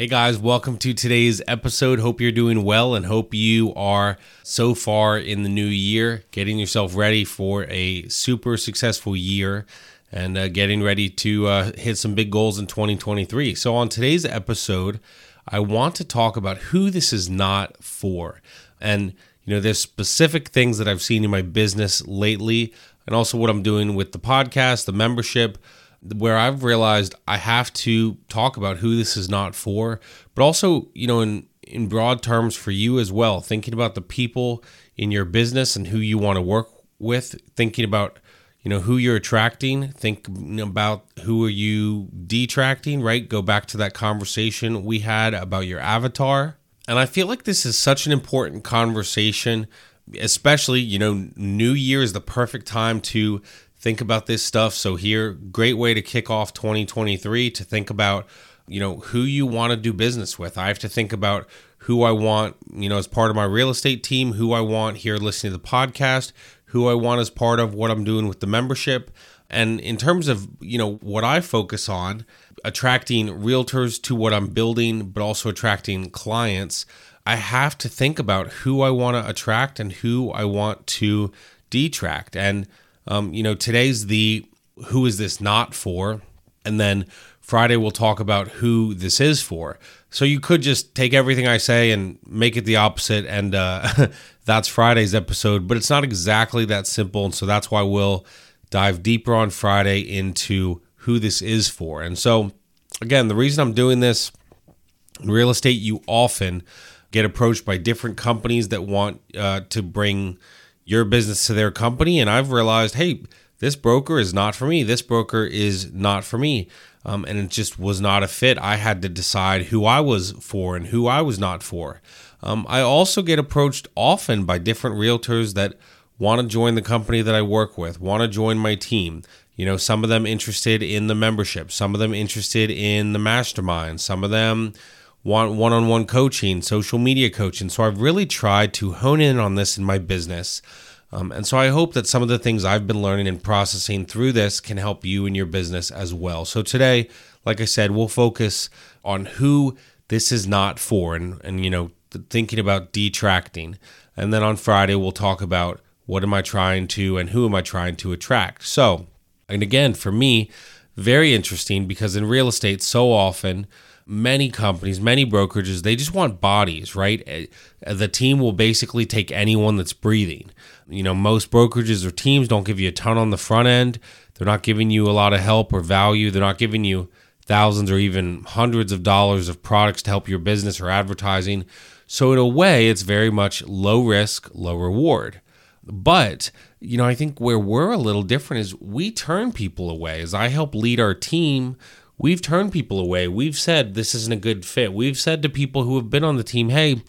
Hey guys, welcome to today's episode. Hope you're doing well and hope you are so far in the new year getting yourself ready for a super successful year and uh, getting ready to uh, hit some big goals in 2023. So, on today's episode, I want to talk about who this is not for. And, you know, there's specific things that I've seen in my business lately and also what I'm doing with the podcast, the membership where I've realized I have to talk about who this is not for, but also, you know, in in broad terms for you as well, thinking about the people in your business and who you want to work with, thinking about you know who you're attracting, think about who are you detracting, right? Go back to that conversation we had about your avatar. And I feel like this is such an important conversation, especially, you know, New Year is the perfect time to think about this stuff. So here, great way to kick off 2023 to think about, you know, who you want to do business with. I have to think about who I want, you know, as part of my real estate team, who I want here listening to the podcast, who I want as part of what I'm doing with the membership. And in terms of, you know, what I focus on, attracting realtors to what I'm building, but also attracting clients, I have to think about who I want to attract and who I want to detract. And um, you know, today's the who is this not for? And then Friday we'll talk about who this is for. So you could just take everything I say and make it the opposite, and uh, that's Friday's episode. But it's not exactly that simple, and so that's why we'll dive deeper on Friday into who this is for. And so, again, the reason I'm doing this in real estate, you often get approached by different companies that want uh, to bring your business to their company. And I've realized, hey, this broker is not for me. This broker is not for me. Um, and it just was not a fit. I had to decide who I was for and who I was not for. Um, I also get approached often by different realtors that want to join the company that I work with, want to join my team. You know, some of them interested in the membership, some of them interested in the mastermind, some of them one on one coaching, social media coaching. So I've really tried to hone in on this in my business. Um, and so I hope that some of the things I've been learning and processing through this can help you in your business as well. So today, like I said, we'll focus on who this is not for and, and you know, thinking about detracting. And then on Friday, we'll talk about what am I trying to and who am I trying to attract. So, and again, for me, very interesting because in real estate, so often, many companies, many brokerages, they just want bodies, right? Eh, the team will basically take anyone that's breathing. You know, most brokerages or teams don't give you a ton on the front end. They're not giving you a lot of help or value. They're not giving you thousands or even hundreds of dollars of products to help your business or advertising. So, in a way, it's very much low risk, low reward. But, you know, I think where we're a little different is we turn people away. As I help lead our team, we've turned people away. We've said this isn't a good fit. We've said to people who have been on the team, hey,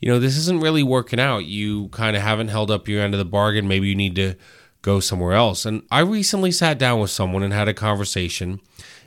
you know, this isn't really working out. You kind of haven't held up your end of the bargain. Maybe you need to go somewhere else. And I recently sat down with someone and had a conversation,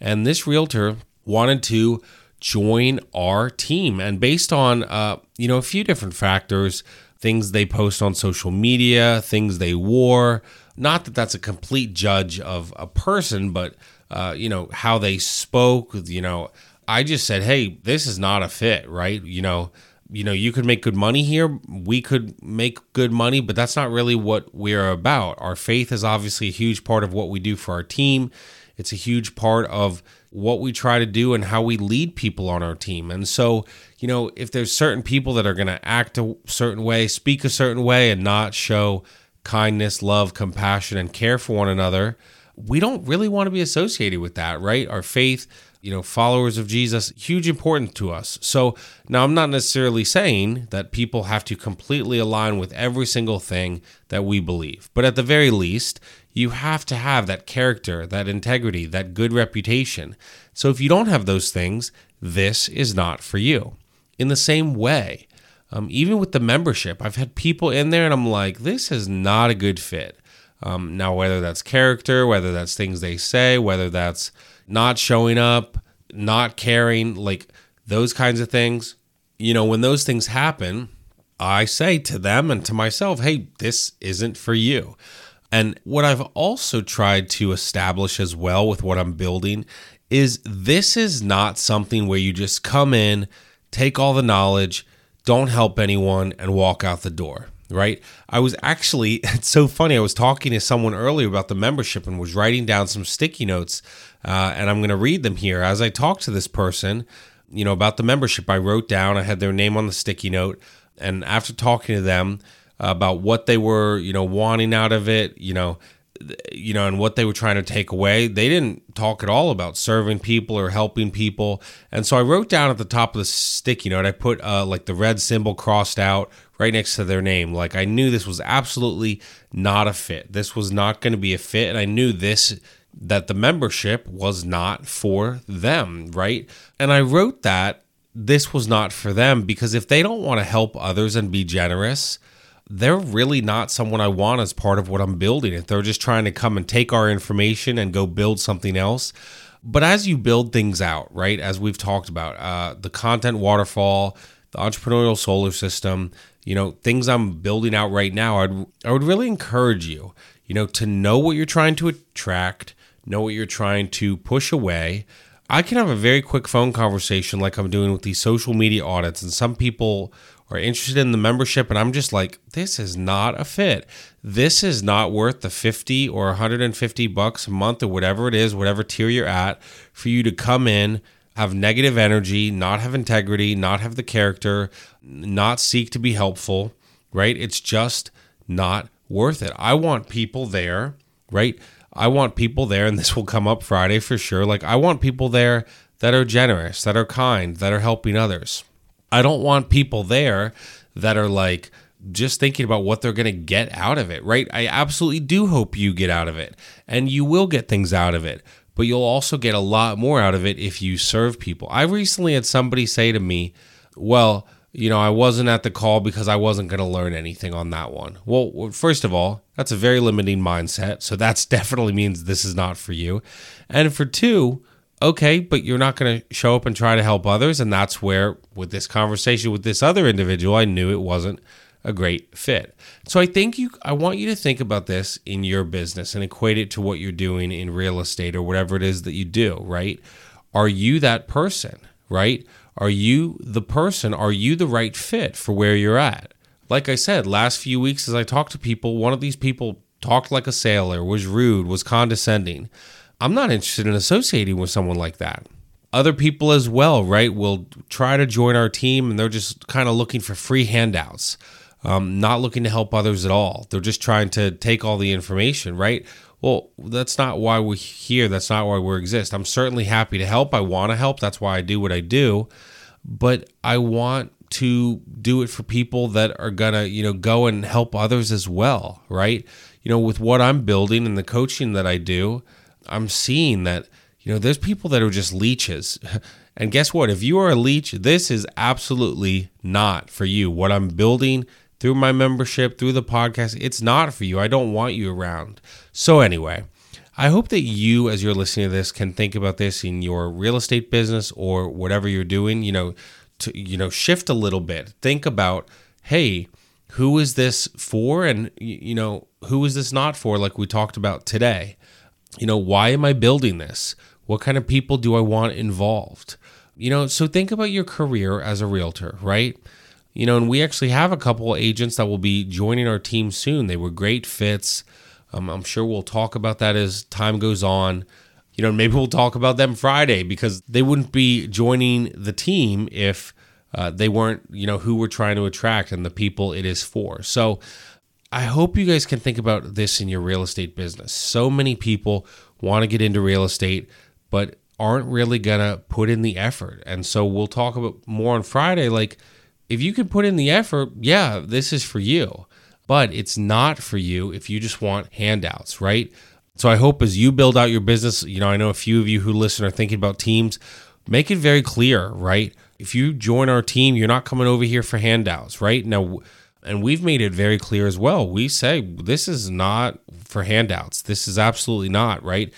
and this realtor wanted to join our team. And based on, uh, you know, a few different factors, things they post on social media, things they wore, not that that's a complete judge of a person, but uh, you know, how they spoke, you know, I just said, "Hey, this is not a fit, right? You know, you know, you could make good money here. We could make good money, but that's not really what we're about. Our faith is obviously a huge part of what we do for our team. It's a huge part of what we try to do and how we lead people on our team. And so, you know, if there's certain people that are going to act a certain way, speak a certain way, and not show kindness, love, compassion, and care for one another, we don't really want to be associated with that, right? Our faith, you know, followers of Jesus, huge importance to us. So now I'm not necessarily saying that people have to completely align with every single thing that we believe, but at the very least, you have to have that character, that integrity, that good reputation. So if you don't have those things, this is not for you. in the same way. Um, even with the membership, I've had people in there and I'm like, this is not a good fit. Um, now, whether that's character, whether that's things they say, whether that's not showing up, not caring, like those kinds of things, you know, when those things happen, I say to them and to myself, hey, this isn't for you. And what I've also tried to establish as well with what I'm building is this is not something where you just come in, take all the knowledge, don't help anyone, and walk out the door right? I was actually, it's so funny. I was talking to someone earlier about the membership and was writing down some sticky notes, uh, and I'm going to read them here. As I talked to this person, you know, about the membership, I wrote down, I had their name on the sticky note, and after talking to them about what they were, you know, wanting out of it, you know, you know, and what they were trying to take away. They didn't talk at all about serving people or helping people. And so I wrote down at the top of the sticky note, I put uh, like the red symbol crossed out right next to their name. Like I knew this was absolutely not a fit. This was not going to be a fit. And I knew this that the membership was not for them, right? And I wrote that this was not for them because if they don't want to help others and be generous, they're really not someone I want as part of what I'm building. If they're just trying to come and take our information and go build something else. But as you build things out, right, as we've talked about, uh, the content waterfall, the entrepreneurial solar system, you know, things I'm building out right now, I'd, I would really encourage you, you know, to know what you're trying to attract, know what you're trying to push away. I can have a very quick phone conversation like I'm doing with these social media audits, and some people are interested in the membership, and I'm just like, this is not a fit. This is not worth the 50 or 150 bucks a month or whatever it is, whatever tier you're at, for you to come in, have negative energy, not have integrity, not have the character, not seek to be helpful, right? It's just not worth it. I want people there, right? I want people there, and this will come up Friday for sure. Like, I want people there that are generous, that are kind, that are helping others. I don't want people there that are like just thinking about what they're going to get out of it, right? I absolutely do hope you get out of it, and you will get things out of it, but you'll also get a lot more out of it if you serve people. I recently had somebody say to me, Well, you know, I wasn't at the call because I wasn't going to learn anything on that one. Well, first of all, that's a very limiting mindset. So that's definitely means this is not for you. And for two, okay, but you're not going to show up and try to help others. And that's where, with this conversation with this other individual, I knew it wasn't a great fit. So I think you, I want you to think about this in your business and equate it to what you're doing in real estate or whatever it is that you do, right? Are you that person, right? Are you the person? Are you the right fit for where you're at? Like I said, last few weeks as I talked to people, one of these people talked like a sailor, was rude, was condescending. I'm not interested in associating with someone like that. Other people as well, right, will try to join our team and they're just kind of looking for free handouts, um, not looking to help others at all. They're just trying to take all the information, right? Well, that's not why we're here. That's not why we exist. I'm certainly happy to help. I want to help. That's why I do what I do. But I want to do it for people that are going to, you know, go and help others as well, right? You know, with what I'm building and the coaching that I do, I'm seeing that you know there's people that are just leeches. And guess what? If you are a leech, this is absolutely not for you. What I'm building through my membership, through the podcast, it's not for you. I don't want you around. So anyway, I hope that you as you're listening to this can think about this in your real estate business or whatever you're doing, you know, to you know, shift a little bit. Think about, hey, who is this for and you know, who is this not for like we talked about today? You know, why am I building this? What kind of people do I want involved? You know, so think about your career as a realtor, right? You know, and we actually have a couple agents that will be joining our team soon. They were great fits. Um, I'm sure we'll talk about that as time goes on. You know, maybe we'll talk about them Friday because they wouldn't be joining the team if uh, they weren't, you know, who we're trying to attract and the people it is for. So, I hope you guys can think about this in your real estate business. So many people want to get into real estate, but aren't really to put in the effort. And so we'll talk about more on Friday. Like, if you can put in the effort, yeah, this is for you. But it's not for you if you just want handouts, right? So I hope as you build out your business, you know, I know a few of you who listen are thinking about teams, make it very clear, right? if you join our team, you're not coming over here for handouts, right? Now, and we've made it very clear as well. We say this is not for handouts. This is absolutely not, right?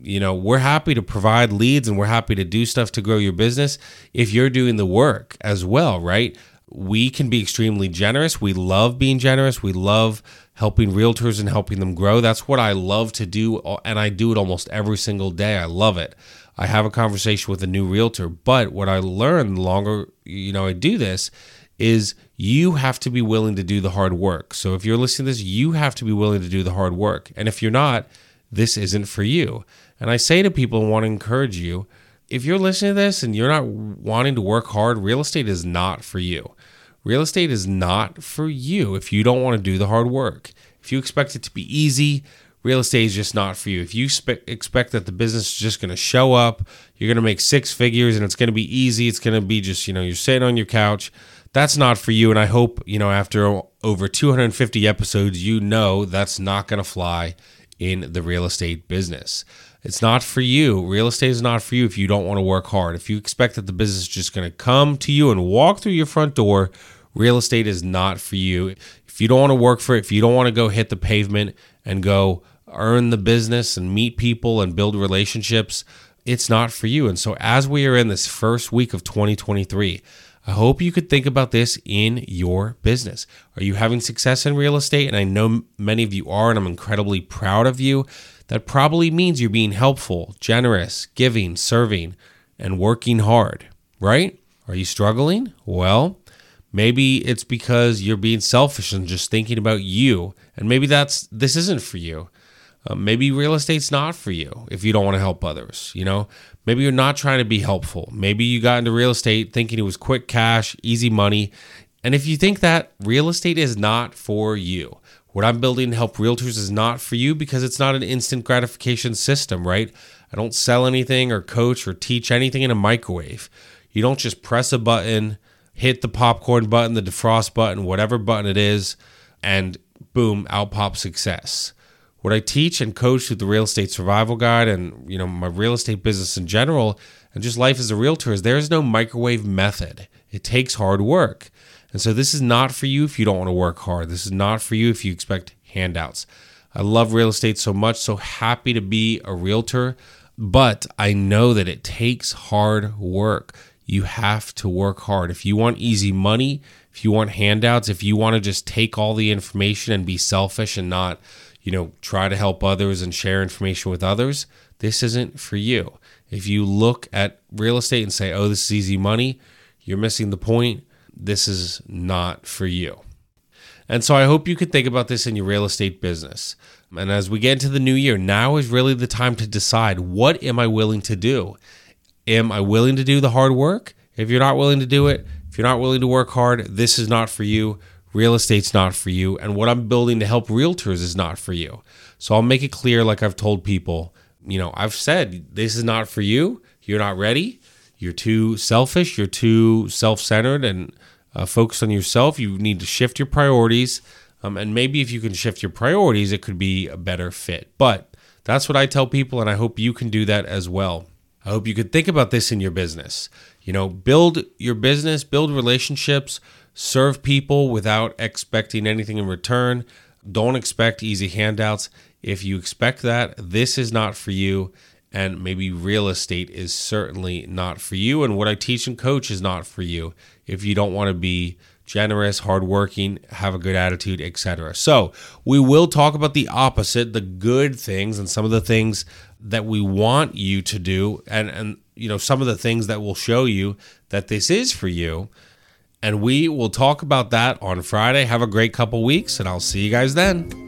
You know, we're happy to provide leads and we're happy to do stuff to grow your business if you're doing the work as well, right? We can be extremely generous. We love being generous. We love helping realtors and helping them grow. That's what I love to do. Uh, and I do it almost every single day. I love it. I have a conversation with a new realtor. But what I learned the longer, you know, I do this is you have to be willing to do the hard work. So if you're listening to this, you have to be willing to do the hard work. And if you're not, this isn't for you. And I say to people and want to encourage you, if you're listening to this and you're not wanting to work hard, real estate is not for you. Real estate is not for you if you don't want to do the hard work. If you expect it to be easy, real estate is just not for you. If you spe- expect that the business is just going to show up, you're going to make six figures and it's going to be easy, it's going to be just, you know, you're sitting on your couch, that's not for you. And I hope, you know, after over 250 episodes, you know that's not going to fly in the real estate business. It's not for you. Real estate is not for you if you don't want to work hard. If you expect that the business is just going to come to you and walk through your front door, real estate is not for you. If you don't want to work for it, if you don't want to go hit the pavement and go earn the business and meet people and build relationships, it's not for you. And so, as we are in this first week of 2023, I hope you could think about this in your business. Are you having success in real estate? And I know many of you are, and I'm incredibly proud of you. That probably means you're being helpful, generous, giving, serving, and working hard, right? Are you struggling? Well, maybe it's because you're being selfish and just thinking about you. And maybe that's this isn't for you. Uh, maybe real estate's not for you if you don't want to help others. You know, maybe you're not trying to be helpful. Maybe you got into real estate thinking it was quick cash, easy money. And if you think that real estate is not for you, what I'm building to help realtors is not for you because it's not an instant gratification system, right? I don't sell anything or coach or teach anything in a microwave. You don't just press a button, hit the popcorn button, the defrost button, whatever button it is, and boom, out pops success what I teach and coach through the real estate survival guide and you know my real estate business in general and just life as a realtor is there is no microwave method. It takes hard work. And so this is not for you if you don't want to work hard. This is not for you if you expect handouts. I love real estate so much, so happy to be a realtor, but I know that it takes hard work. You have to work hard. If you want easy money, if you want handouts, if you want to just take all the information and be selfish and not you know, try to help others and share information with others, this isn't for you. If you look at real estate and say, oh, this is easy money, you're missing the point. This is not for you. And so I hope you could think about this in your real estate business. And as we get into the new year, now is really the time to decide what am I willing to do? Am I willing to do the hard work? If you're not willing to do it, if you're not willing to work hard, this is not for you real estate's not for you, and what I'm building to help realtors is not for you. So I'll make it clear, like I've told people, you know, I've said this is not for you. You're not ready. You're too selfish. You're too self centered and uh, focused on yourself. You need to shift your priorities. Um, and maybe if you can shift your priorities, it could be a better fit. But that's what I tell people, and I hope you can do that as well. I hope you could think about this in your business. You know, build your business, build relationships, serve people without expecting anything in return. Don't expect easy handouts. If you expect that, this is not for you. And maybe real estate is certainly not for you. And what I teach and coach is not for you if you don't want to be generous, hardworking, have a good attitude, etc. So, we will talk about the opposite, the good things and some of the things that we want you to do and and you know some of the things that will show you that this is for you. And we will talk about that on Friday. Have a great couple weeks, and I'll see you guys then.